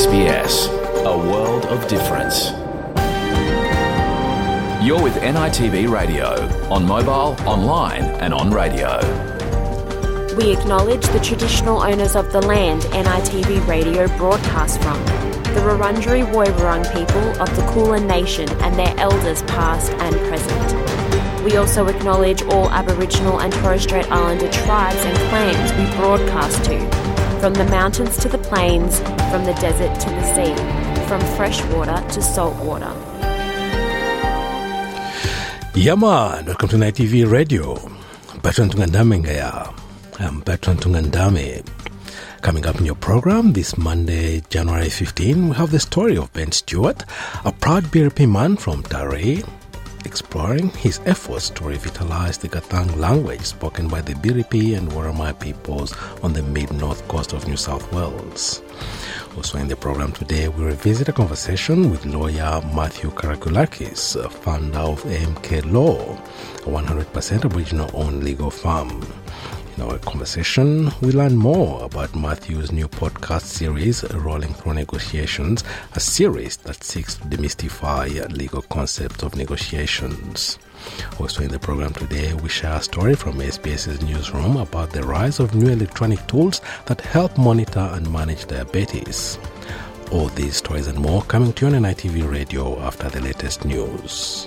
SBS, a world of difference. You're with NITV Radio, on mobile, online, and on radio. We acknowledge the traditional owners of the land NITV Radio broadcasts from, the Wurundjeri Woiwurrung people of the Kulin Nation and their elders past and present. We also acknowledge all Aboriginal and Torres Strait Islander tribes and clans we broadcast to, from the mountains to the plains, from the desert to the sea, from fresh water to salt water. Yeah, man. Welcome to NITV Radio. Tungandame. I'm Bertrand Tungandame. Coming up in your program this Monday, January 15, we have the story of Ben Stewart, a proud Biripi man from Taree, exploring his efforts to revitalize the Gathang language spoken by the Biripi and Worimi peoples on the mid-north coast of New South Wales. Also in the program today, we revisit a conversation with lawyer Matthew Karakoulakis, founder of AMK Law, a 100% Aboriginal-owned legal firm. In our conversation, we learn more about Matthew's new podcast series, Rolling Through Negotiations, a series that seeks to demystify legal concepts of negotiations. Also in the program today, we share a story from SBS's newsroom about the rise of new electronic tools that help monitor and manage diabetes. All these stories and more coming to you on NITV Radio after the latest news.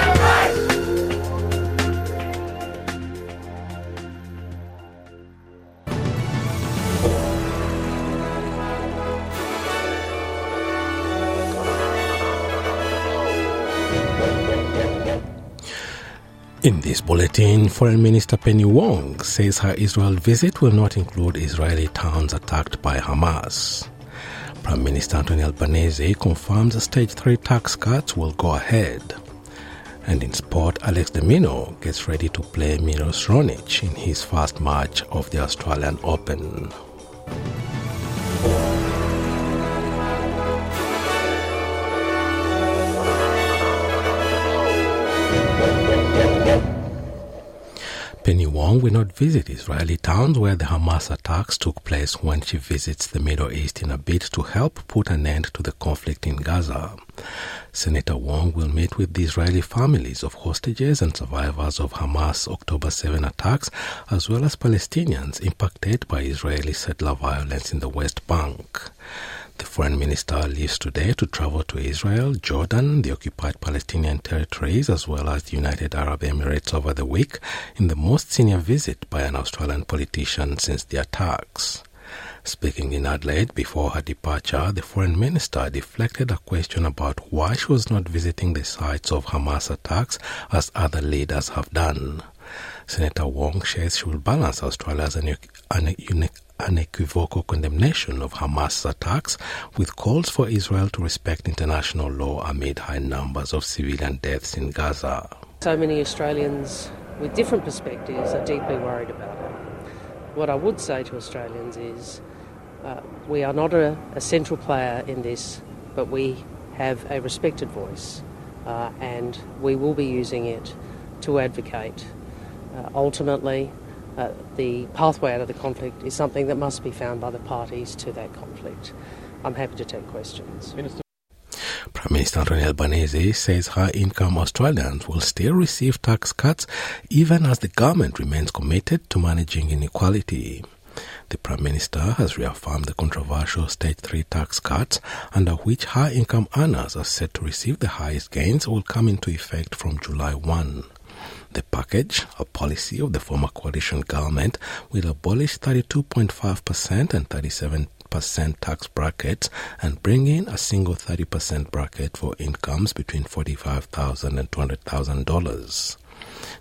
In this bulletin, Foreign Minister Penny Wong says her Israel visit will not include Israeli towns attacked by Hamas. Prime Minister Anthony Albanese confirms stage 3 tax cuts will go ahead. And in sport, Alex de Minaur gets ready to play Milos Raonic in his first match of the Australian Open. Penny Wong will not visit Israeli towns where the Hamas attacks took place when she visits the Middle East in a bid to help put an end to the conflict in Gaza. Senator Wong will meet with the Israeli families of hostages and survivors of Hamas October 7 attacks, as well as Palestinians impacted by Israeli settler violence in the West Bank. The foreign minister leaves today to travel to Israel, Jordan, the occupied Palestinian territories, as well as the United Arab Emirates over the week in the most senior visit by an Australian politician since the attacks. Speaking in Adelaide before her departure, the foreign minister deflected a question about why she was not visiting the sites of Hamas attacks as other leaders have done. Senator Wong says she will balance Australia's unequivocal condemnation of Hamas attacks with calls for Israel to respect international law amid high numbers of civilian deaths in Gaza. So many Australians with different perspectives are deeply worried about it. What I would say to Australians is uh, we are not a, a, central player in this, but we have a respected voice uh, and we will be using it to advocate. Uh, ultimately, uh, the pathway out of the conflict is something that must be found by the parties to that conflict. I'm happy to take questions. Minister. Prime Minister Anthony Albanese says high income Australians will still receive tax cuts even as the government remains committed to managing inequality. The Prime Minister has reaffirmed the controversial Stage 3 tax cuts, under which high income earners are set to receive the highest gains, will come into effect from July 1. The package, a policy of the former coalition government, will abolish 32.5% and 37% tax brackets and bring in a single 30% bracket for incomes between $45,000 and $200,000.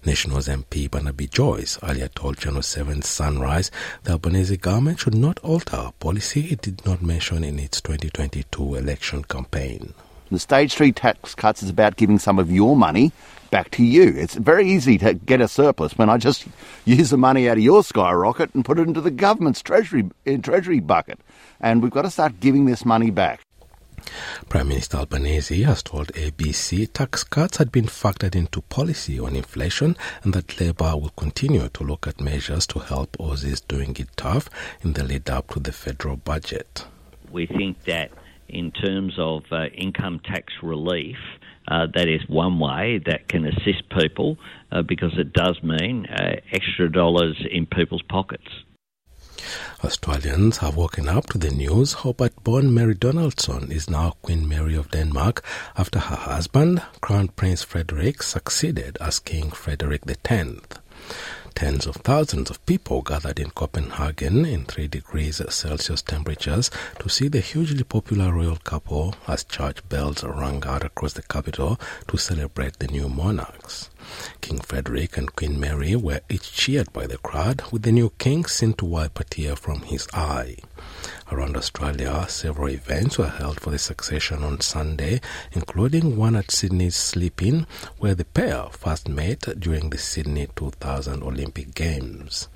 Nationals MP Barnaby Joyce earlier told Channel 7's Sunrise the Albanese government should not alter a policy it did not mention in its 2022 election campaign. The stage three tax cuts is about giving some of your money back to you. It's very easy to get a surplus when I just use the money out of your skyrocket and put it into the government's treasury treasury bucket. And we've got to start giving this money back. Prime Minister Albanese has told ABC tax cuts had been factored into policy on inflation and that Labour will continue to look at measures to help Aussies doing it tough in the lead up to the federal budget. We think that in terms of uh, income tax relief, uh, that is one way that can assist people uh, because it does mean uh, extra dollars in people's pockets. Australians have woken up to the news Hobart-born Mary Donaldson is now Queen Mary of Denmark after her husband, Crown Prince Frederik, succeeded as King Frederick X. Tens of thousands of people gathered in Copenhagen in 3 degrees Celsius temperatures to see the hugely popular royal couple as church bells rang out across the capital to celebrate the new monarchs. King Frederick and Queen Mary were each cheered by the crowd, with the new king seen to wipe a tear from his eye. Around Australia, several events were held for the succession on Sunday, including one at Sydney's Slip Inn, where the pair first met during the Sydney 2000 Olympic Games.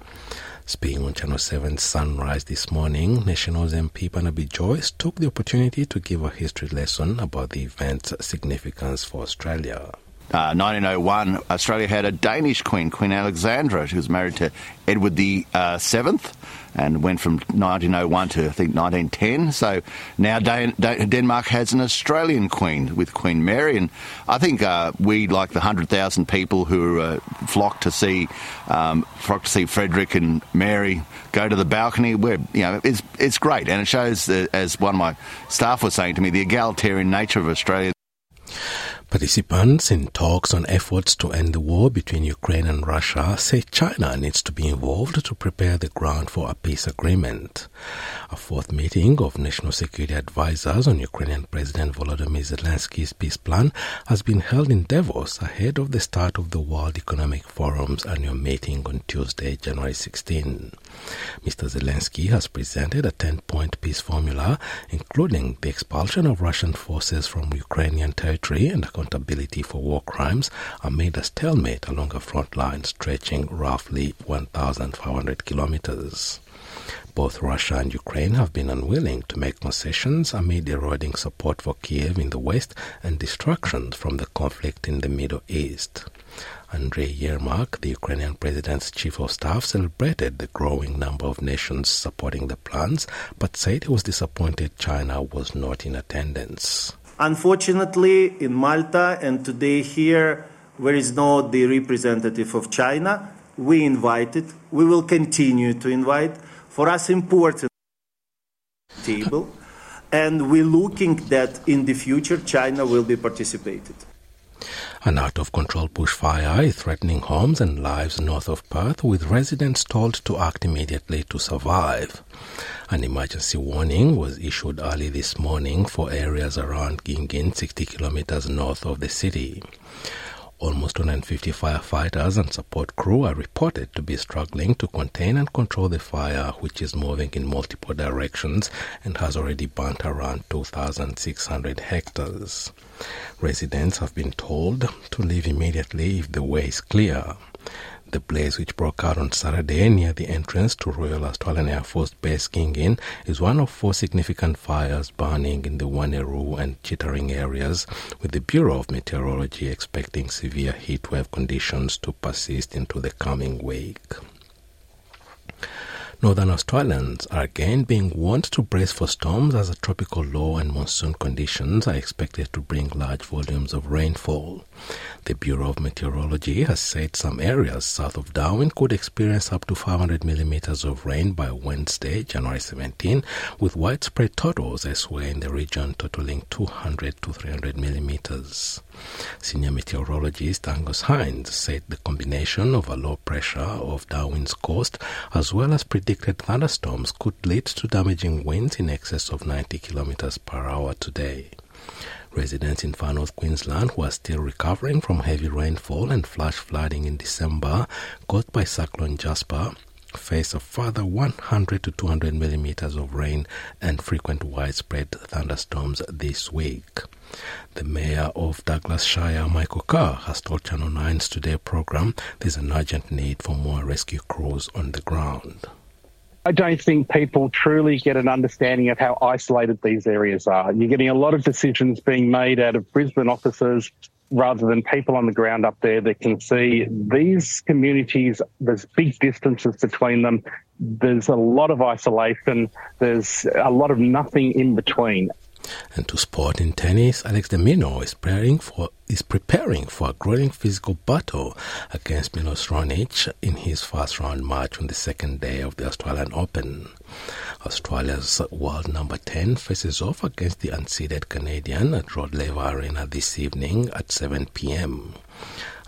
Speaking on Channel 7 Sunrise this morning, Nationals MP Barnaby Joyce took the opportunity to give a history lesson about the event's significance for Australia. Uh, 1901, Australia had a Danish queen, Queen Alexandra. who was married to Edward the uh, Seventh, and went from 1901 to I think 1910. So now Dan- Dan- Denmark has an Australian queen with Queen Mary, and I think uh, we, like the hundred thousand people who uh, flock to see um, flock to see Frederick and Mary go to the balcony. Where you know it's it's great, and it shows, uh, as one of my staff was saying to me, the egalitarian nature of Australia. Participants in talks on efforts to end the war between Ukraine and Russia say China needs to be involved to prepare the ground for a peace agreement. A fourth meeting of national security advisors on Ukrainian President Volodymyr Zelensky's peace plan has been held in Davos ahead of the start of the World Economic Forum's annual meeting on Tuesday, January 16. Mr. Zelensky has presented a 10 point peace formula, including the expulsion of Russian forces from Ukrainian territory and accountability for war crimes amid a stalemate along a front line stretching roughly 1,500 kilometers. Both Russia and Ukraine have been unwilling to make concessions amid eroding support for Kiev in the west and distractions from the conflict in the Middle East. Andrei Yermak, the Ukrainian president's chief of staff, celebrated the growing number of nations supporting the plans, but said he was disappointed China was not in attendance. Unfortunately, in Malta and today here, there is no the representative of China. We invited. We will continue to invite. For us, important table, and we're looking that in the future China will be participated. An out of control bushfire is threatening homes and lives north of Perth, with residents told to act immediately to survive. An emergency warning was issued early this morning for areas around Gingin, 60 kilometers north of the city. Almost 250 firefighters and support crew are reported to be struggling to contain and control the fire, which is moving in multiple directions and has already burnt around 2,600 hectares. Residents have been told to leave immediately if the way is clear. The blaze, which broke out on Saturday near the entrance to Royal Australian Air Force Base Gingin, is one of four significant fires burning in the Wanneroo and Chittering areas, with the Bureau of Meteorology expecting severe heatwave conditions to persist into the coming week. Northern Australians are again being warned to brace for storms as tropical low and monsoon conditions are expected to bring large volumes of rainfall. The Bureau of Meteorology has said some areas south of Darwin could experience up to 500 millimeters of rain by Wednesday, January 17, with widespread totals elsewhere in the region totaling 200 to 300 millimeters. Senior meteorologist Angus Hines said the combination of a low pressure off Darwin's coast as well as predicted thunderstorms could lead to damaging winds in excess of 90 kilometers per hour today. Residents in far north Queensland who are still recovering from heavy rainfall and flash flooding in December caused by Cyclone Jasper face a further 100 to 200 millimeters of rain and frequent widespread thunderstorms this week. The mayor of Douglas Shire, Michael Carr, has told Channel 9's Today program there's an urgent need for more rescue crews on the ground. I don't think people truly get an understanding of how isolated these areas are. You're getting a lot of decisions being made out of Brisbane offices rather than people on the ground up there that can see these communities, there's big distances between them. There's a lot of isolation. There's a lot of nothing in between. And to sport in tennis, Alex de Minaur is preparing for is preparing for a grueling physical battle against Milos Raonic in his first round match on the second day of the Australian Open. Australia's world number 10 faces off against the unseeded Canadian at Rod Laver Arena this evening at 7 p.m.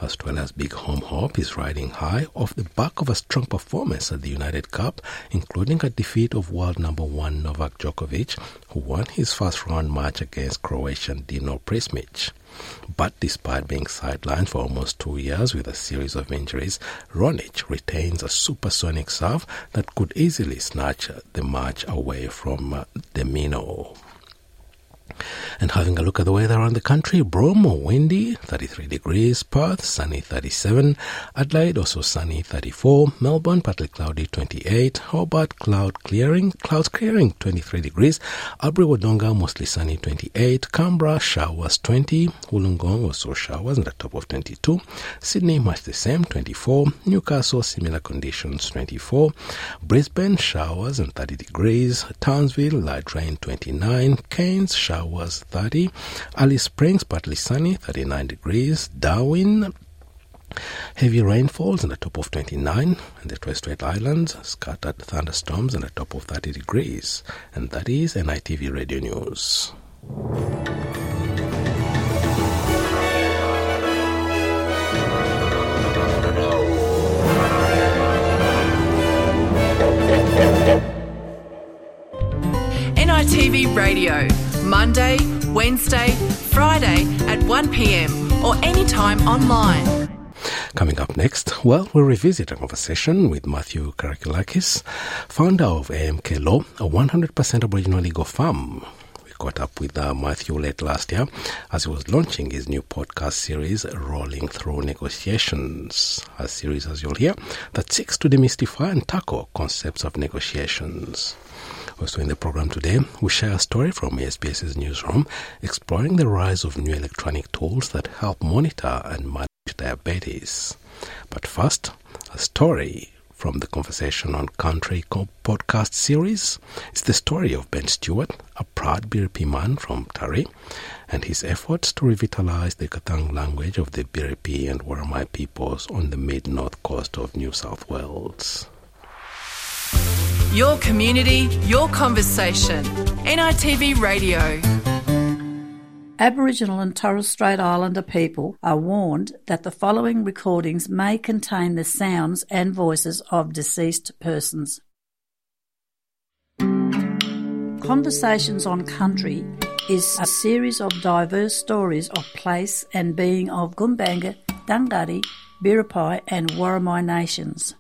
Australia's big home hope is riding high off the back of a strong performance at the United Cup, including a defeat of world number one Novak Djokovic, who won his first round match against Croatian Dino Prizmic. But despite being sidelined for almost two years with a series of injuries, Raonic retains a supersonic serve that could easily snatch the match away from uh, de Minaur. And having a look at the weather around the country, Broome, windy, 33 degrees, Perth, sunny, 37, Adelaide, also sunny, 34, Melbourne, partly cloudy, 28, Hobart, cloud clearing, clouds clearing, 23 degrees, Albury Wodonga, mostly sunny, 28, Canberra, showers, 20, Wollongong, also showers, at the top of 22, Sydney, much the same, 24, Newcastle, similar conditions, 24, Brisbane, showers and 30 degrees, Townsville, light rain, 29, Cairns, showers, was 30. Alice Springs, partly sunny, 39 degrees. Darwin, heavy rainfalls on the top of 29. And the Torres Strait Islands, scattered thunderstorms on the top of 30 degrees. And that is NITV Radio News. NITV Radio, Monday, Wednesday, Friday at 1pm or anytime online. Coming up next, well, we'll revisit a conversation with Matthew Karakoulakis, founder of AMK Law, a 100% Aboriginal legal firm. We caught up with uh, Matthew late last year as he was launching his new podcast series, Rolling Through Negotiations, a series, as you'll hear, that seeks to demystify and tackle concepts of negotiations. Also in the program today, we share a story from ASBS's newsroom exploring the rise of new electronic tools that help monitor and manage diabetes. But first, a story from the Conversation on Country podcast series. It's the story of Ben Stewart, a proud Biripi man from Taree, and his efforts to revitalize the Gathang language of the Biripi and Worimi peoples on the mid-north coast of New South Wales. Your community, your conversation. NITV Radio. Aboriginal and Torres Strait Islander people are warned that the following recordings may contain the sounds and voices of deceased persons. Conversations on Country is a series of diverse stories of place and being of Gumbaynggirr, Dangari, Biripi, and Worimi nations.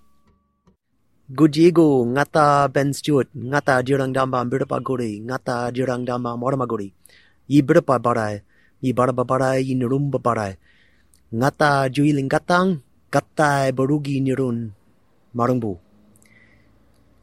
Gujigo ngata Ben Stewart ngata dirang damba birapa gori ngata dirang damba moramagori yi birapa barai yi baraba barai yi nirumba barai ngata juiling gatang gatai barugi nirun marumbu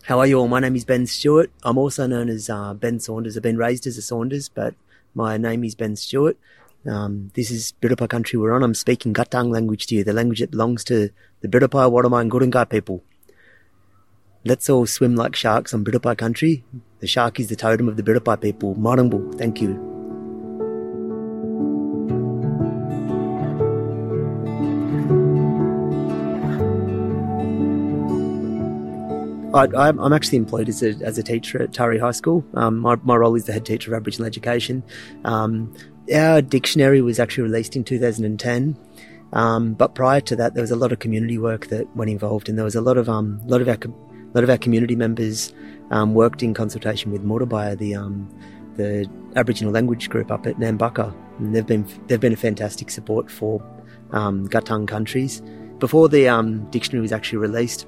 How are you all? My name is Ben Stewart. I'm also known as uh, Ben Saunders. I've been raised as a Saunders, but my name is Ben Stewart. Um, this is Birapa country we're on. I'm speaking Gathang language to you, the language that belongs to the Birapa, Worimi and Gurungai people. Let's all swim like sharks on Biripi country. The shark is the totem of the Biripi people. Marangbu, thank you. I, am actually employed as a, as a teacher at Taree High School. Um, my, my role is the head teacher of Aboriginal education. Um, our dictionary was actually released in 2010. Um, but prior to that, there was a lot of community work that went involved, and there was a lot of um, lot of our a lot of our community members um, worked in consultation with Muurrbay, the um, the Aboriginal language group up at Nambucca, and they've been they've been a fantastic support for um, Gathang countries. Before the um, dictionary was actually released,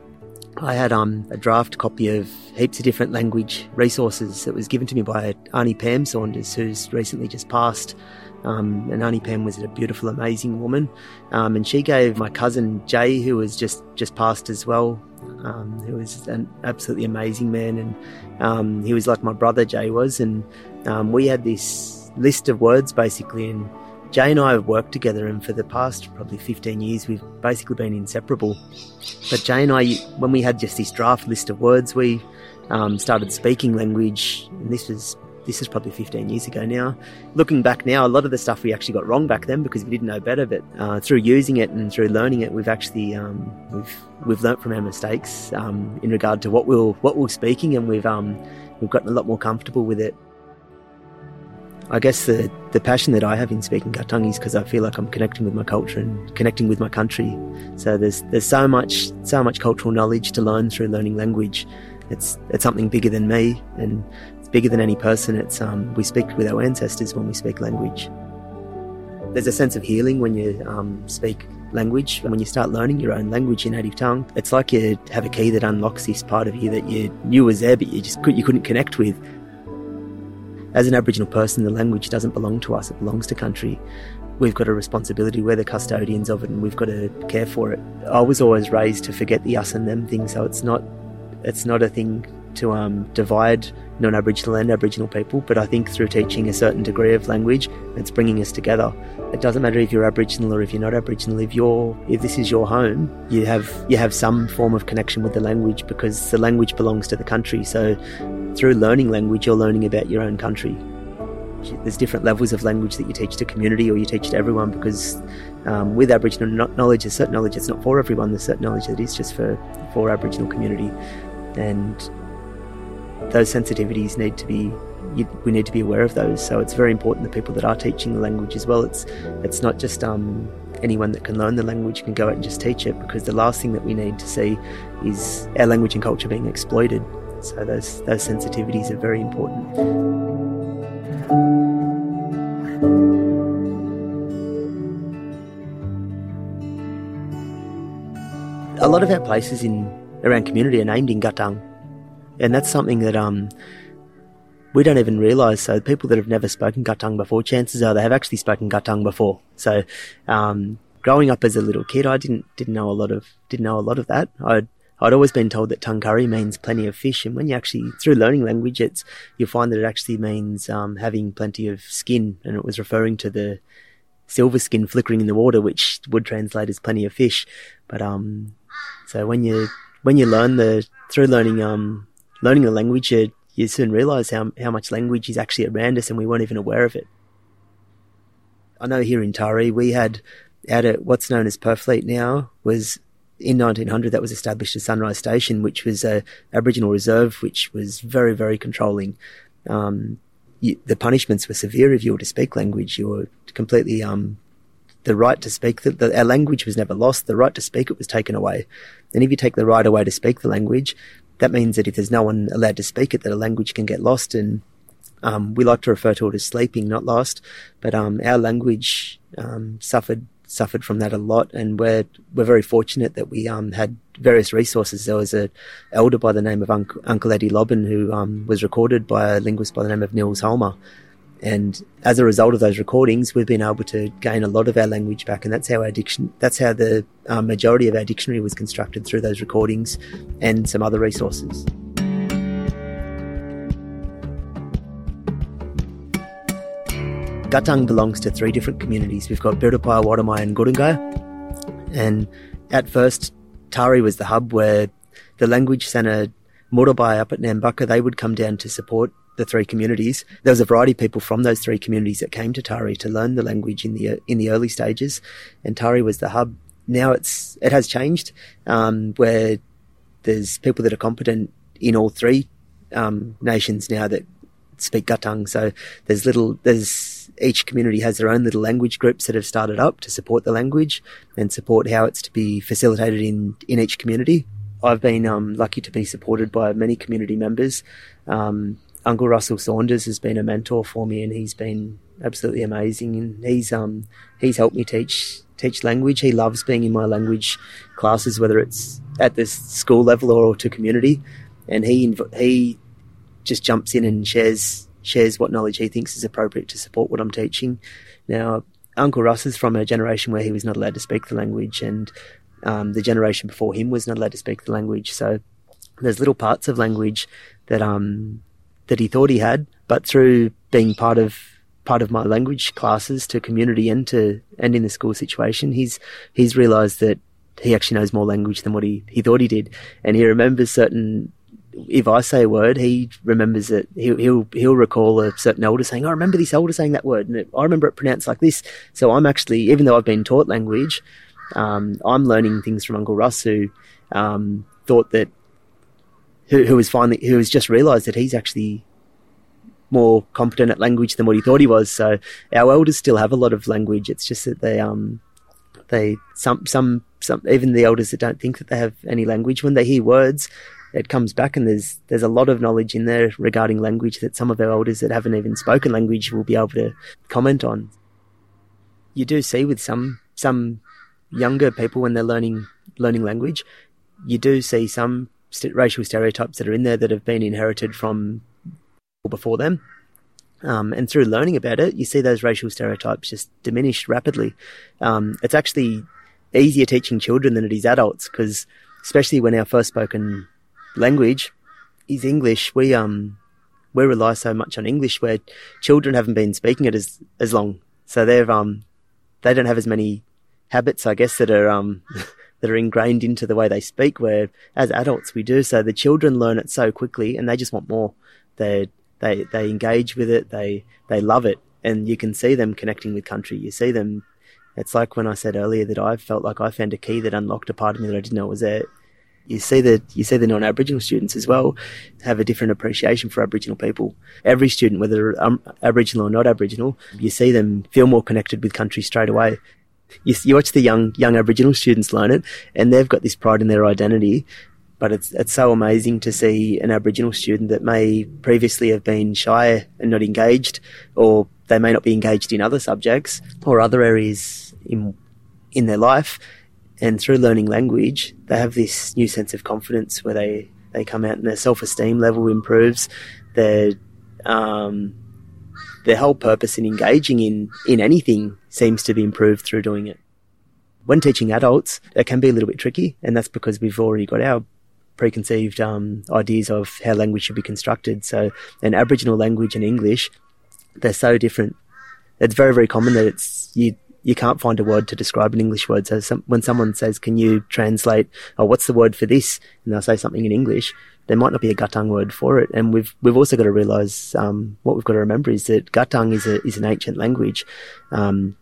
I had um, a draft copy of heaps of different language resources that was given to me by Auntie Pam Saunders, who's recently just passed. Um, and Auntie Pam was a beautiful, amazing woman, um, and she gave my cousin Jay, who was just just passed as well, um, who was an absolutely amazing man, and um, he was like my brother Jay was, and um, we had this list of words basically, and Jay and I have worked together, and for the past probably 15 years, we've basically been inseparable. But Jay and I, when we had just this draft list of words, we um, started speaking language, and this was this is probably 15 years ago now. Looking back now, a lot of the stuff we actually got wrong back then because we didn't know better. But uh, through using it and through learning it, we've actually um, we've we've learnt from our mistakes um, in regard to what we're what we're speaking, and we've um, we've gotten a lot more comfortable with it. I guess the, the passion that I have in speaking Gatangi is because I feel like I'm connecting with my culture and connecting with my country. So there's there's so much so much cultural knowledge to learn through learning language. It's it's something bigger than me and it's bigger than any person. It's um, we speak with our ancestors when we speak language. There's a sense of healing when you um, speak language. And when you start learning your own language, your native tongue, it's like you have a key that unlocks this part of you that you knew was there, but you just could, you couldn't connect with as an Aboriginal person, the language doesn't belong to us, it belongs to country. We've got a responsibility, we're the custodians of it, and we've got to care for it. I was always raised to forget the us and them thing, so it's not, it's not a thing to um, divide non Aboriginal and Aboriginal people, but I think through teaching a certain degree of language, it's bringing us together. It doesn't matter if you're Aboriginal or if you're not Aboriginal. If you're, if this is your home, you have you have some form of connection with the language because the language belongs to the country. So, through learning language, you're learning about your own country. There's different levels of language that you teach to community or you teach to everyone because um, with Aboriginal knowledge, there's certain knowledge that's not for everyone. There's certain knowledge that is just for for Aboriginal community, and those sensitivities need to be we need to be aware of those. So it's very important the people that are teaching the language as well. It's it's not just um, anyone that can learn the language can go out and just teach it because the last thing that we need to see is our language and culture being exploited. So those those sensitivities are very important. A lot of our places in around community are named in Gathang and that's something that um, we don't even realise. So people that have never spoken Gathang before, chances are they have actually spoken Gathang before. So um, growing up as a little kid, I didn't didn't know a lot of didn't know a lot of that. I'd I'd always been told that tangkari means plenty of fish, and when you actually through learning language, it's you find that it actually means um, having plenty of skin, and it was referring to the silver skin flickering in the water, which would translate as plenty of fish. But um, so when you when you learn the through learning um learning a language, you, you soon realise how, how much language is actually around us and we weren't even aware of it. I know here in Taree, we had at what's known as Purfleet now was in 1900 that was established as Sunrise Station, which was a Aboriginal reserve, which was very, very controlling. Um, you, the punishments were severe if you were to speak language. You were completely um, the right to speak. The, the, our language was never lost. The right to speak it was taken away. And if you take the right away to speak the language, that means that if there's no one allowed to speak it, that a language can get lost. And um, we like to refer to it as sleeping, not lost. But um, our language um, suffered suffered from that a lot, and we're we're very fortunate that we um, had various resources. There was an elder by the name of Uncle, Uncle Eddie Lobban who um, was recorded by a linguist by the name of Nils Holmer. And as a result of those recordings, we've been able to gain a lot of our language back, and that's how our diction, that's how the uh, majority of our dictionary was constructed through those recordings and some other resources. Gathang belongs to three different communities. We've got Biripi, Worimi, and Gurungai. And at first, Taree was the hub where the language centre Muurrbay up at Nambucca, they would come down to support the three communities. There was a variety of people from those three communities that came to Taree to learn the language in the in the early stages, and Taree was the hub. Now it's it has changed, um, where there's people that are competent in all three um, nations now that speak Gathang. So there's little there's each community has their own little language groups that have started up to support the language and support how it's to be facilitated in in each community. I've been um, lucky to be supported by many community members. Um, Uncle Russell Saunders has been a mentor for me, and he's been absolutely amazing. And he's um he's helped me teach teach language. He loves being in my language classes, whether it's at the school level or to community. And he inv- he just jumps in and shares shares what knowledge he thinks is appropriate to support what I'm teaching. Now, Uncle Russ is from a generation where he was not allowed to speak the language, and um, the generation before him was not allowed to speak the language. So there's little parts of language that um that he thought he had, but through being part of part of my language classes to community and to and in the school situation, he's he's realised that he actually knows more language than what he, he thought he did, and he remembers certain. If I say a word, he remembers it. He'll he'll, he'll recall a certain elder saying, "I remember this elder saying that word, and it, I remember it pronounced like this." So I'm actually, even though I've been taught language, um, I'm learning things from Uncle Russ, who um, thought that, who, who was finally, who has just realised that he's actually more competent at language than what he thought he was. So our elders still have a lot of language. It's just that they um they some some some even the elders that don't think that they have any language when they hear words it comes back and there's there's a lot of knowledge in there regarding language that some of our elders that haven't even spoken language will be able to comment on you do see with some some younger people when they're learning learning language you do see some st- racial stereotypes that are in there that have been inherited from before them um, and through learning about it, you see those racial stereotypes just diminish rapidly. Um, it's actually easier teaching children than it is adults because, especially when our first spoken language is English, we um we rely so much on English where children haven't been speaking it as as long, so they've um they don't have as many habits, I guess, that are um that are ingrained into the way they speak. Where as adults we do, so the children learn it so quickly and they just want more. They they they engage with it. They they love it, and you can see them connecting with country. You see them. It's like when I said earlier that I felt like I found a key that unlocked a part of me that I didn't know was there. You see that you see the non-Aboriginal students as well have a different appreciation for Aboriginal people. Every student, whether um, Aboriginal or not Aboriginal, you see them feel more connected with country straight away. You, you watch the young young Aboriginal students learn it, and they've got this pride in their identity but it's it's so amazing to see an Aboriginal student that may previously have been shy and not engaged, or they may not be engaged in other subjects or other areas in in their life, and through learning language, they have this new sense of confidence where they they come out and their self esteem level improves, their um, their whole purpose in engaging in in anything seems to be improved through doing it. When teaching adults, it can be a little bit tricky, and that's because we've already got our preconceived um, ideas of how language should be constructed. So, an Aboriginal language and English, they're so different. It's very, very common that it's you. You can't find a word to describe an English word. So some, when someone says, "Can you translate?" Oh, what's the word for this? And they'll say something in English. There might not be a Gathang word for it. And we've we've also got to realise um, what we've got to remember is that Gathang is a is an ancient language. Um,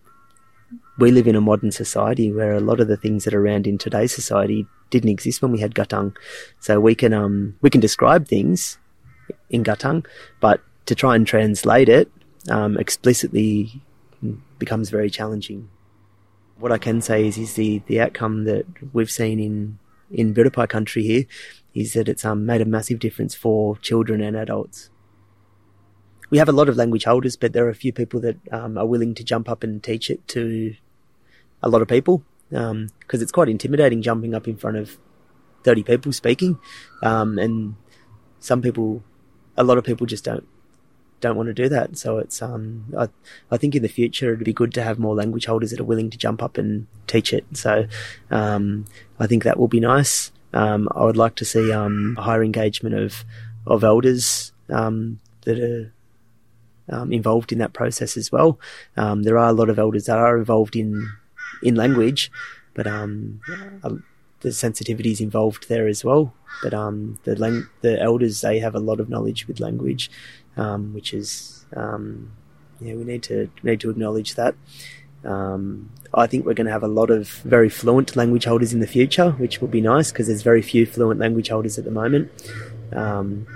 we live in a modern society where a lot of the things that are around in today's society didn't exist when we had Gathang. So we can um, we can describe things in Gathang, but to try and translate it um, explicitly becomes very challenging. What I can say is, is the, the outcome that we've seen in in Biripi country here is that it's um, made a massive difference for children and adults. We have a lot of language holders, but there are a few people that um, are willing to jump up and teach it to a lot of people because um, it's quite intimidating jumping up in front of 30 people speaking. Um, and some people, a lot of people just don't don't want to do that. So it's um, I, I think in the future it'd be good to have more language holders that are willing to jump up and teach it. So um, I think that will be nice. Um, I would like to see um, higher engagement of of elders um, that are um, involved in that process as well. Um, there are a lot of elders that are involved in in language, but um, the sensitivities involved there as well. But the lang- the elders they have a lot of knowledge with language, which is yeah we need to need to acknowledge that. Um, I think we're going to have a lot of very fluent language holders in the future, which will be nice because there's very few fluent language holders at the moment. Um,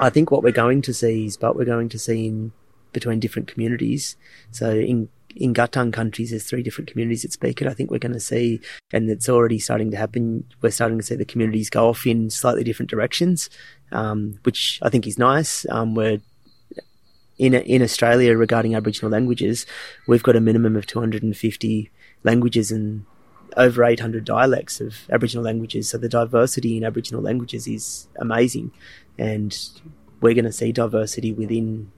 I think what we're going to see is, but we're going to see in between different communities. So in in Gathang countries, there's three different communities that speak it. I think we're going to see, and it's already starting to happen. We're starting to see the communities go off in slightly different directions, um, which I think is nice. Um, we're in in Australia regarding Aboriginal languages, we've got a minimum of 250 languages and over 800 dialects of Aboriginal languages. So the diversity in Aboriginal languages is amazing, and we're going to see diversity within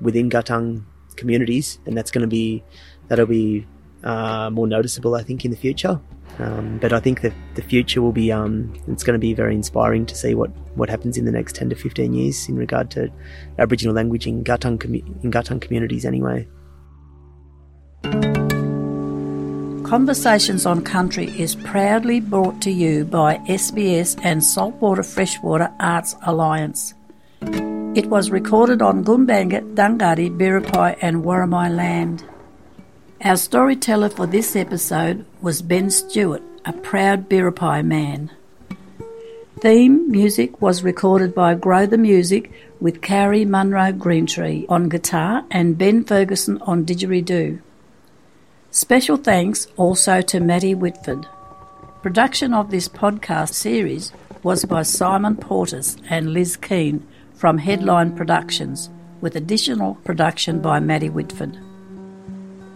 within Gathang communities, and that's going to be that'll be uh, more noticeable, I think, in the future. Um, but I think that the future will be um, it's going to be very inspiring to see what, what happens in the next 10 to 15 years in regard to Aboriginal language in commu- in Gathang communities anyway. Conversations on Country is proudly brought to you by SBS and Saltwater Freshwater Arts Alliance. It was recorded on Gumbaynggirr, Dangari, Biripi and Worimi land. Our storyteller for this episode was Ben Stewart, a proud Biripi man. Theme music was recorded by Grow the Music with Carrie Munro Greentree on guitar and Ben Ferguson on didgeridoo. Special thanks also to Matty Whitford. Production of this podcast series was by Simon Portis and Liz Keane from Headline Productions, with additional production by Matty Whitford.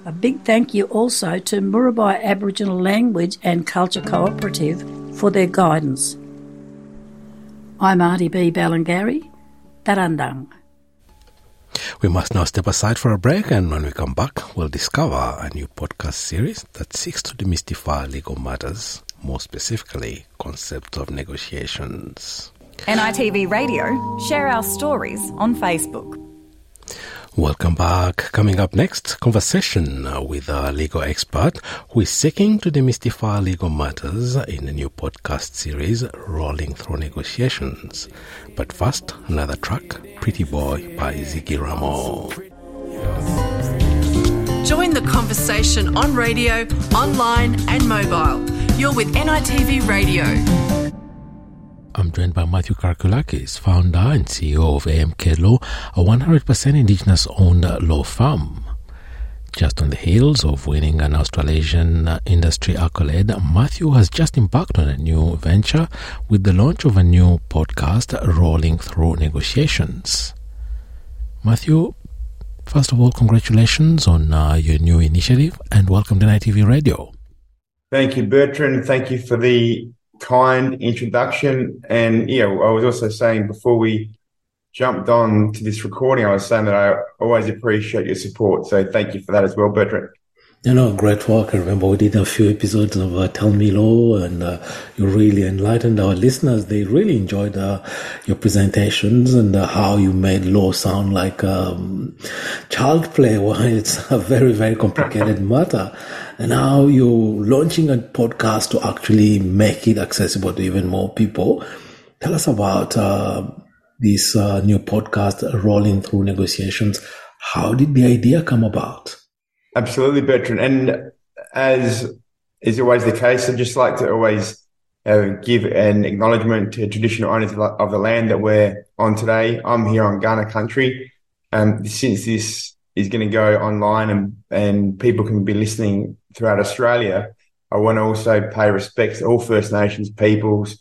A big thank you also to Muurrbay Aboriginal Language and Culture Cooperative for their guidance. I'm Artie B. Balangari, Tarandang. We must now step aside for a break, and when we come back, we'll discover a new podcast series that seeks to demystify legal matters, more specifically, concepts of negotiations. NITV Radio, share our stories on Facebook. Welcome back. Coming up next, conversation with a legal expert who is seeking to demystify legal matters in a new podcast series, Rolling Through Negotiations. But first, another track, Pretty Boy by Ziggy Ramo. Join the conversation on radio, online, and mobile. You're with NITV Radio. I'm joined by Matthew Karakoulakis, founder and CEO of AMK Law, a 100% indigenous owned law firm. Just on the heels of winning an Australasian industry accolade, Matthew has just embarked on a new venture with the launch of a new podcast, Rolling Through Negotiations. Matthew, first of all, congratulations on uh, your new initiative and welcome to NITV Radio. Thank you, Bertrand. Thank you for the kind introduction. And yeah, I was also saying before we jumped on to this recording, I was saying that I always appreciate your support. So thank you for that as well, Bertrand. You know, great work. I remember we did a few episodes of uh, Tell Me Law, and uh, you really enlightened our listeners. They really enjoyed uh, your presentations and uh, how you made law sound like um, child play. Well, it's a very, very complicated matter. And now you're launching a podcast to actually make it accessible to even more people. Tell us about uh, this uh, new podcast, Rolling Through Negotiations. How did the idea come about? Absolutely, Bertrand. And as is always the case, I'd just like to always uh, give an acknowledgement to traditional owners of the land that we're on today. I'm here on Kaurna country. Um, since this is going to go online and, and people can be listening throughout Australia, I want to also pay respect to all First Nations peoples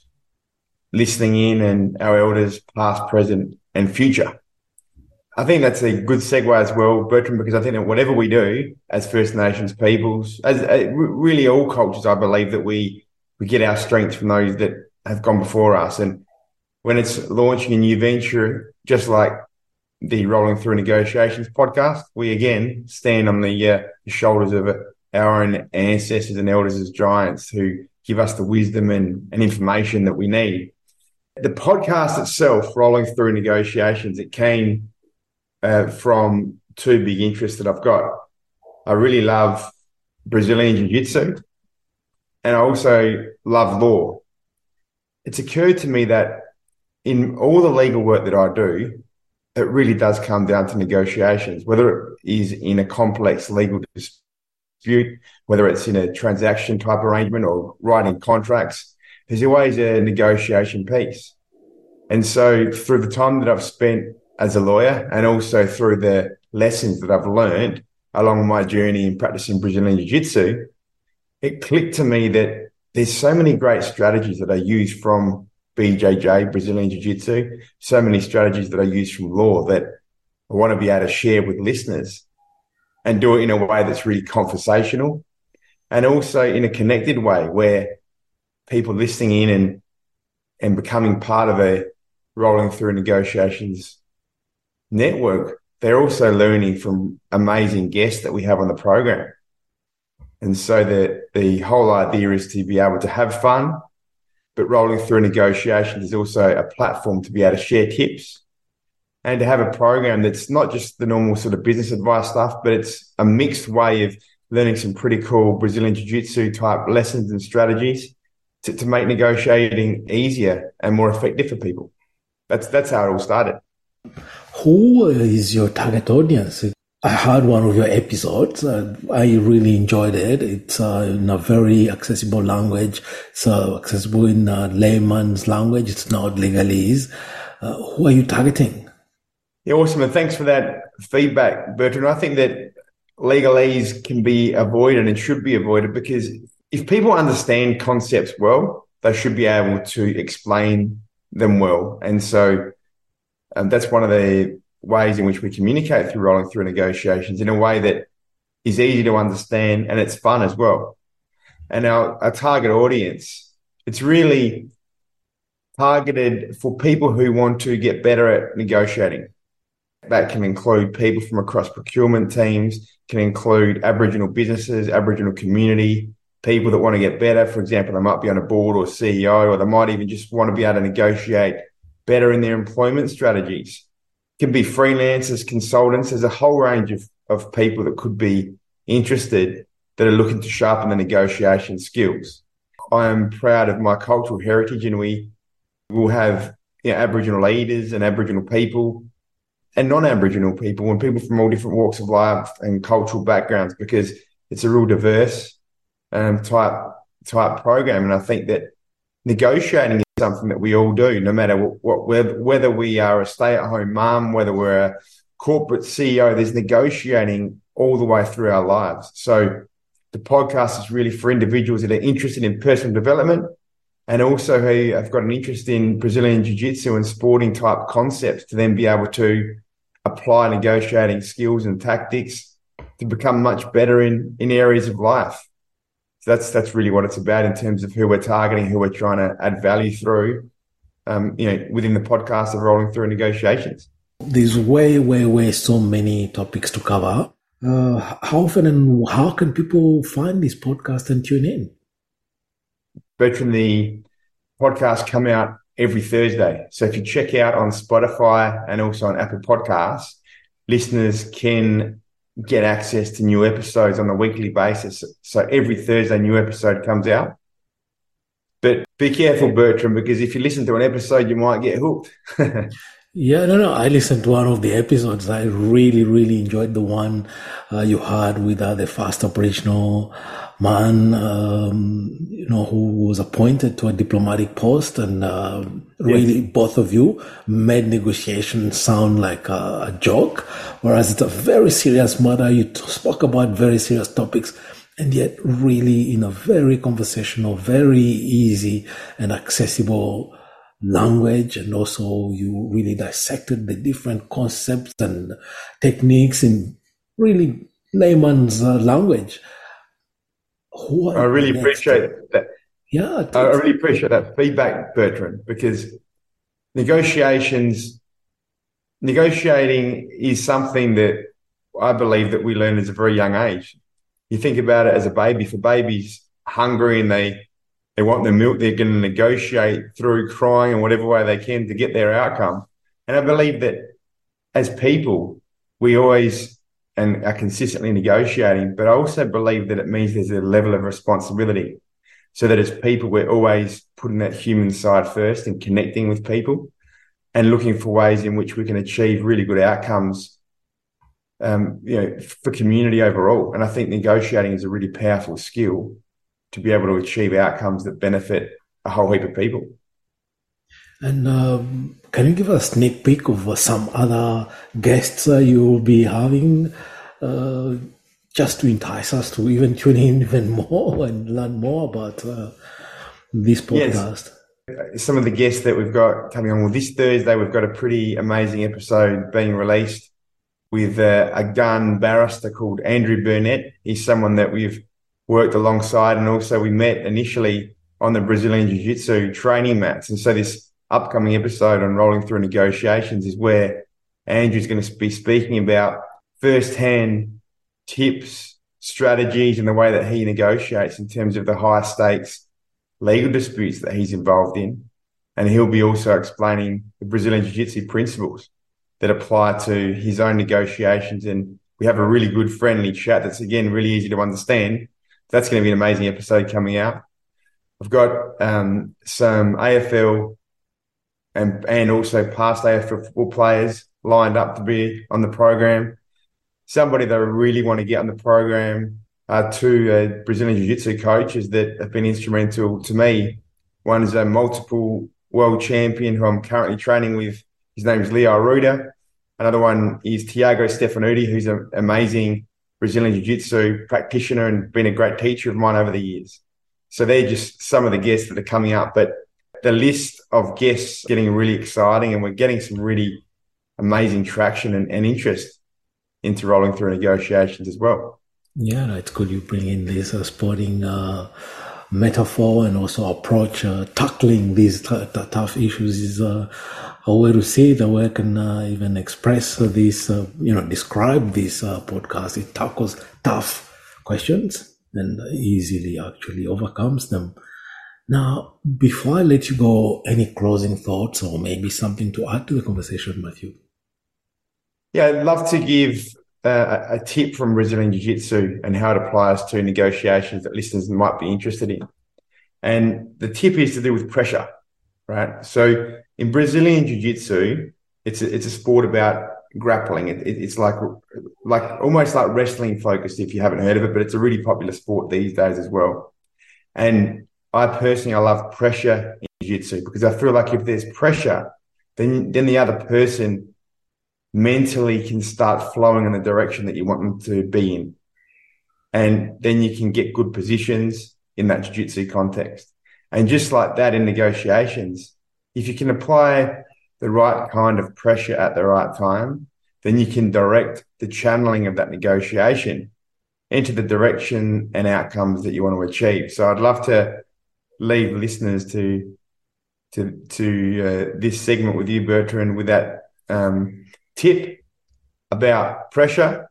listening in and our elders, past, present, and future. I think that's a good segue as well, Bertrand, because I think that whatever we do as First Nations peoples, as, as really all cultures, I believe that we we get our strength from those that have gone before us. And when it's launching a new venture, just like the Rolling Through Negotiations podcast, we again stand on the, uh, shoulders of our own ancestors and elders as giants who give us the wisdom and, and information that we need. The podcast itself, Rolling Through Negotiations, it came uh, from two big interests that I've got. I really love Brazilian Jiu Jitsu and I also love law. It's occurred to me that in all the legal work that I do, it really does come down to negotiations, whether it is in a complex legal dispute, whether it's in a transaction type arrangement or writing contracts, there's always a negotiation piece. And so through the time that I've spent as a lawyer and also through the lessons that I've learned along my journey in practicing Brazilian Jiu Jitsu, it clicked to me that there's so many great strategies that I use from BJJ, Brazilian Jiu Jitsu, so many strategies that I use from law that I want to be able to share with listeners and do it in a way that's really conversational and also in a connected way where people listening in and and becoming part of a rolling through negotiations network, they're also learning from amazing guests that we have on the program. And so the the whole idea is to be able to have fun, but rolling through negotiations is also a platform to be able to share tips and to have a program that's not just the normal sort of business advice stuff, but it's a mixed way of learning some pretty cool Brazilian Jiu Jitsu type lessons and strategies to, to make negotiating easier and more effective for people. That's that's how it all started. Who is your target audience? I heard one of your episodes. Uh, I really enjoyed it. It's uh, in a very accessible language. It's uh, accessible in layman's language. It's not legalese. Uh, who are you targeting? Yeah, awesome. And thanks for that feedback, Bertrand. I think that legalese can be avoided and should be avoided because if people understand concepts well, they should be able to explain them well. And so um, that's one of the ways in which we communicate through rolling through negotiations in a way that is easy to understand and it's fun as well. And our, our target audience, it's really targeted for people who want to get better at negotiating. That can include people from across procurement teams, can include Aboriginal businesses, Aboriginal community, people that want to get better. For example, they might be on a board or CEO, or they might even just want to be able to negotiate better in their employment strategies. It can be freelancers, consultants. There's a whole range of, of people that could be interested that are looking to sharpen the negotiation skills. I am proud of my cultural heritage and we will have you know, Aboriginal leaders and Aboriginal people and non-Aboriginal people and people from all different walks of life and cultural backgrounds because it's a real diverse um, type type program. And I think that negotiating something that we all do, no matter what, what whether, whether we are a stay-at-home mum, whether we're a corporate CEO. There's negotiating all the way through our lives. So the podcast is really for individuals that are interested in personal development and also who have got an interest in Brazilian Jiu Jitsu and sporting type concepts to then be able to apply negotiating skills and tactics to become much better in, in areas of life. So that's that's really what it's about in terms of who we're targeting, who we're trying to add value through, um, you know, within the podcast of rolling through negotiations. There's way, way, way so many topics to cover. Uh, how often and how can people find this podcast and tune in? Bertrand, the podcast come out every Thursday. So if you check out on Spotify and also on Apple Podcasts, listeners can get access to new episodes on a weekly basis. So every Thursday, new episode comes out. But be careful, Bertrand, because if you listen to an episode, you might get hooked. yeah, no, no. I listened to one of the episodes. I really, really enjoyed the one uh, you had with uh, the fast operational man, um, you know, who was appointed to a diplomatic post, and uh, really yes. both of you made negotiations sound like a, a, joke, whereas it's a very serious matter. You t- spoke about very serious topics, and yet really in a very conversational, very easy and accessible language, and also you really dissected the different concepts and techniques in really layman's uh, language I really appreciate that. Yeah, I really appreciate that feedback, Bertrand, because negotiations, negotiating is something that I believe that we learn as a very young age. You think about it as a baby. For babies hungry and they they want their milk, they're going to negotiate through crying in whatever way they can to get their outcome. And I believe that as people, we always and are consistently negotiating. But I also believe that it means there's a level of responsibility so that as people, we're always putting that human side first and connecting with people and looking for ways in which we can achieve really good outcomes, um, you know, for community overall. And I think negotiating is a really powerful skill to be able to achieve outcomes that benefit a whole heap of people. And um, can you give us a sneak peek of uh, some other guests uh, you will be having, uh, just to entice us to even tune in even more and learn more about uh, this podcast? Yes. Some of the guests that we've got coming on well, this Thursday, we've got a pretty amazing episode being released with a, a gun barrister called Andrew Burnett. He's someone that we've worked alongside, and also we met initially on the Brazilian Jiu Jitsu training mats. And so this upcoming episode on rolling through negotiations is where Andrew's going to be speaking about first-hand tips, strategies, and the way that he negotiates in terms of the high stakes legal disputes that he's involved in. And he'll be also explaining the Brazilian Jiu Jitsu principles that apply to his own negotiations. And we have a really good friendly chat that's, again, really easy to understand. That's going to be an amazing episode coming out. I've got um, some AFL and and also past AFL football players lined up to be on the program. Somebody that I really want to get on the program are two uh, Brazilian Jiu-Jitsu coaches that have been instrumental to me. One is a multiple world champion who I'm currently training with. His name is Leo Arruda. Another one is Tiago Stefanuti, who's an amazing Brazilian Jiu-Jitsu practitioner and been a great teacher of mine over the years. So they're just some of the guests that are coming up. But the list of guests getting really exciting and we're getting some really amazing traction and, and interest into rolling through negotiations as well. Yeah, it's good you bring in this uh, sporting uh, metaphor and also approach uh, tackling these t- t- tough issues is uh, a way to say it, a way I can uh, even express this, uh, you know, describe this podcast. It tackles tough questions and easily actually overcomes them. Now, before I let you go, any closing thoughts or maybe something to add to the conversation, Matthew? Yeah, I'd love to give uh, a tip from Brazilian Jiu Jitsu and how it applies to negotiations that listeners might be interested in. And the tip is to do with pressure, right? So in Brazilian Jiu Jitsu, it's a, it's a sport about grappling. It, it, it's like like almost like wrestling focused if you haven't heard of it, but it's a really popular sport these days as well. And I personally I love pressure in jiu-jitsu because I feel like if there's pressure, then then the other person mentally can start flowing in the direction that you want them to be in. And then you can get good positions in that jiu-jitsu context. And just like that in negotiations, if you can apply the right kind of pressure at the right time, then you can direct the channeling of that negotiation into the direction and outcomes that you want to achieve. So I'd love to leave listeners to to to uh, this segment with you, Bertrand, with that um, tip about pressure,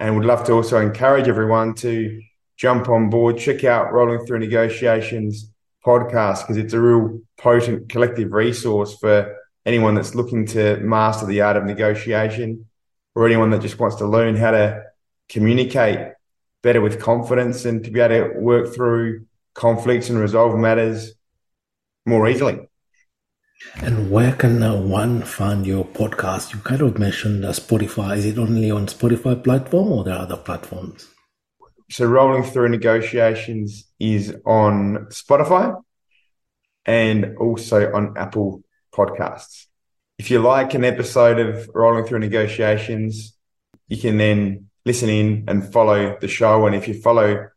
and would love to also encourage everyone to jump on board, check out Rolling Through Negotiations podcast because it's a real potent collective resource for anyone that's looking to master the art of negotiation or anyone that just wants to learn how to communicate better with confidence and to be able to work through conflicts and resolve matters more easily. And where can uh, one find your podcast? You kind of mentioned uh, Spotify. Is it only on Spotify platform or there are other platforms? So Rolling Through Negotiations is on Spotify and also on Apple Podcasts. If you like an episode of Rolling Through Negotiations, you can then listen in and follow the show. And if you follow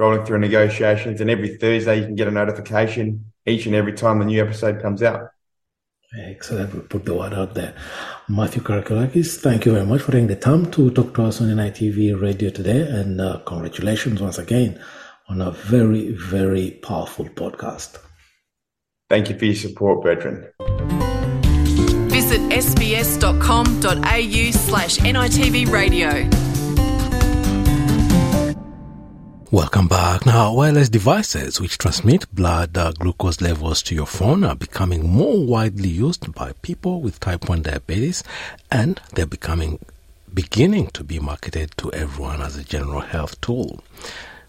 rolling through negotiations. And every Thursday, you can get a notification each and every time the new episode comes out. Excellent. We put the word out there. Matthew Karakoulakis, thank you very much for taking the time to talk to us on NITV radio today. And uh, congratulations once again on a very, very powerful podcast. Thank you for your support, Bertrand. Visit sbs.com.au slash NITV radio. Welcome back. Now, wireless devices which transmit blood uh, glucose levels to your phone are becoming more widely used by people with type 1 diabetes and they're becoming beginning to be marketed to everyone as a general health tool.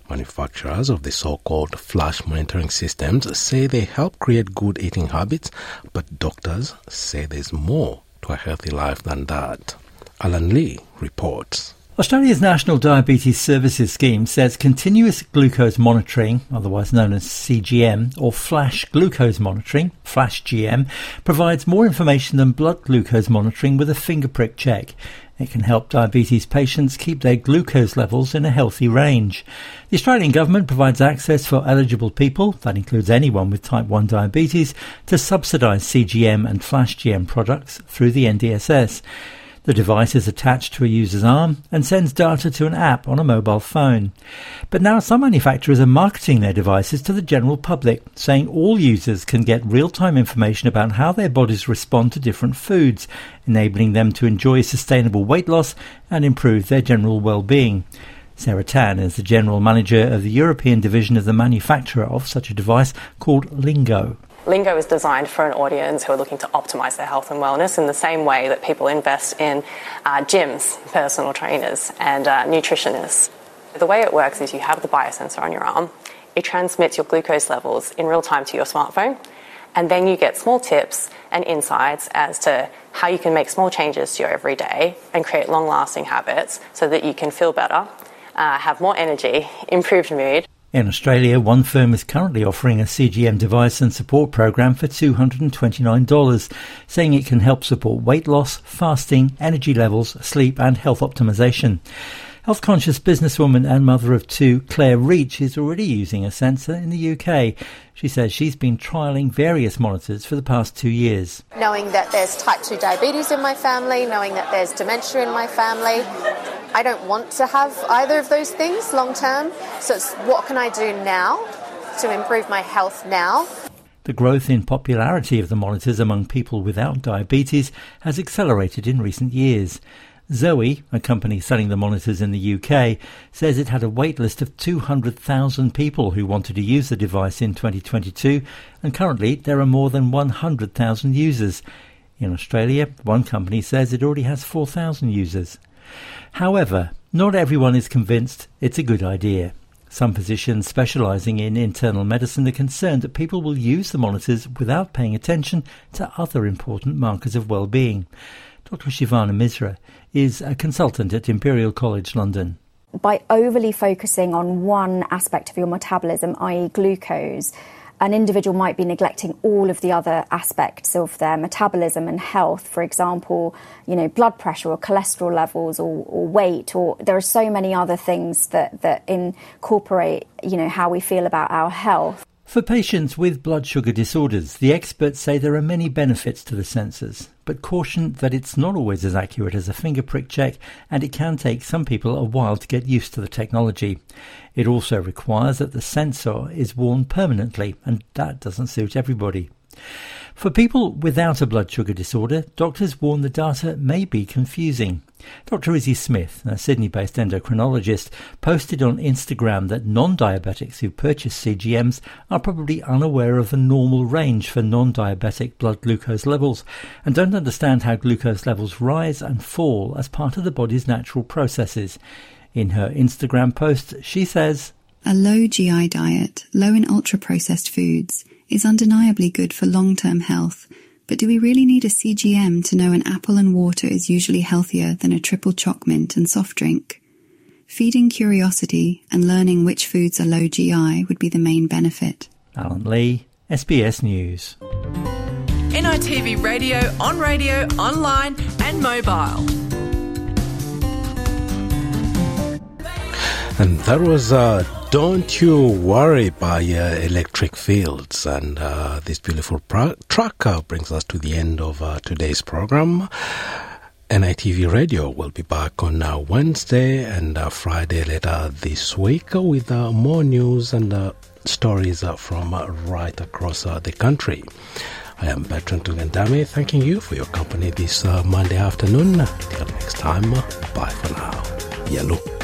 Manufacturers of the so-called flash monitoring systems say they help create good eating habits, but doctors say there's more to a healthy life than that. Alan Lee reports. Australia's National Diabetes Services Scheme says continuous glucose monitoring, otherwise known as CGM, or flash glucose monitoring, flash GM, provides more information than blood glucose monitoring with a finger prick check. It can help diabetes patients keep their glucose levels in a healthy range. The Australian government provides access for eligible people, that includes anyone with type 1 diabetes, to subsidise CGM and flash GM products through the NDSS. The device is attached to a user's arm and sends data to an app on a mobile phone. But now some manufacturers are marketing their devices to the general public, saying all users can get real-time information about how their bodies respond to different foods, enabling them to enjoy sustainable weight loss and improve their general well-being. Sarah Tan is the general manager of the European division of the manufacturer of such a device called Lingo. Lingo is designed for an audience who are looking to optimize their health and wellness in the same way that people invest in uh, gyms, personal trainers, and uh, nutritionists. The way it works is you have the biosensor on your arm, it transmits your glucose levels in real time to your smartphone, and then you get small tips and insights as to how you can make small changes to your everyday and create long lasting habits so that you can feel better, uh, have more energy, improved mood. In Australia, one firm is currently offering a CGM device and support program for $229, saying it can help support weight loss, fasting, energy levels, sleep, and health optimization. Health conscious businesswoman and mother of two, Claire Reach, is already using a sensor in the UK. She says she's been trialling various monitors for the past two years. Knowing that there's type 2 diabetes in my family, knowing that there's dementia in my family, I don't want to have either of those things long term. So it's what can I do now to improve my health now? The growth in popularity of the monitors among people without diabetes has accelerated in recent years. Zoe, a company selling the monitors in the UK, says it had a wait list of 200,000 people who wanted to use the device in 2022, and currently there are more than 100,000 users. In Australia, one company says it already has 4,000 users. However, not everyone is convinced it's a good idea. Some physicians specializing in internal medicine are concerned that people will use the monitors without paying attention to other important markers of well-being. Dr. Shivani Misra is a consultant at Imperial College London. By overly focusing on one aspect of your metabolism, i.e., glucose, an individual might be neglecting all of the other aspects of their metabolism and health. For example, you know, blood pressure or cholesterol levels or, or, weight, or there are so many other things that, that incorporate, you know, how we feel about our health. For patients with blood sugar disorders, the experts say there are many benefits to the sensors, but caution that it's not always as accurate as a finger prick check and it can take some people a while to get used to the technology. It also requires that the sensor is worn permanently and that doesn't suit everybody. For people without a blood sugar disorder, doctors warn the data may be confusing. Dr. Izzy Smith, a Sydney based endocrinologist, posted on Instagram that non diabetics who purchase CGMs are probably unaware of the normal range for non diabetic blood glucose levels and don't understand how glucose levels rise and fall as part of the body's natural processes. In her Instagram post, she says, A low GI diet, low in ultra processed foods, is undeniably good for long term health, but do we really need a CGM to know an apple and water is usually healthier than a triple choc mint and soft drink? Feeding curiosity and learning which foods are low GI would be the main benefit. Alan Lee, SBS News. NITV Radio, on radio, online, and mobile. And that was uh, Don't You Worry by uh, Electric Fields. And uh, this beautiful pro- track uh, brings us to the end of uh, today's program. NITV Radio will be back on uh, Wednesday and Friday later this week with more news and stories from right across the country. I am Bertrand Tungandame, thanking you for your company this Monday afternoon. Till next time, bye for now. Yellow.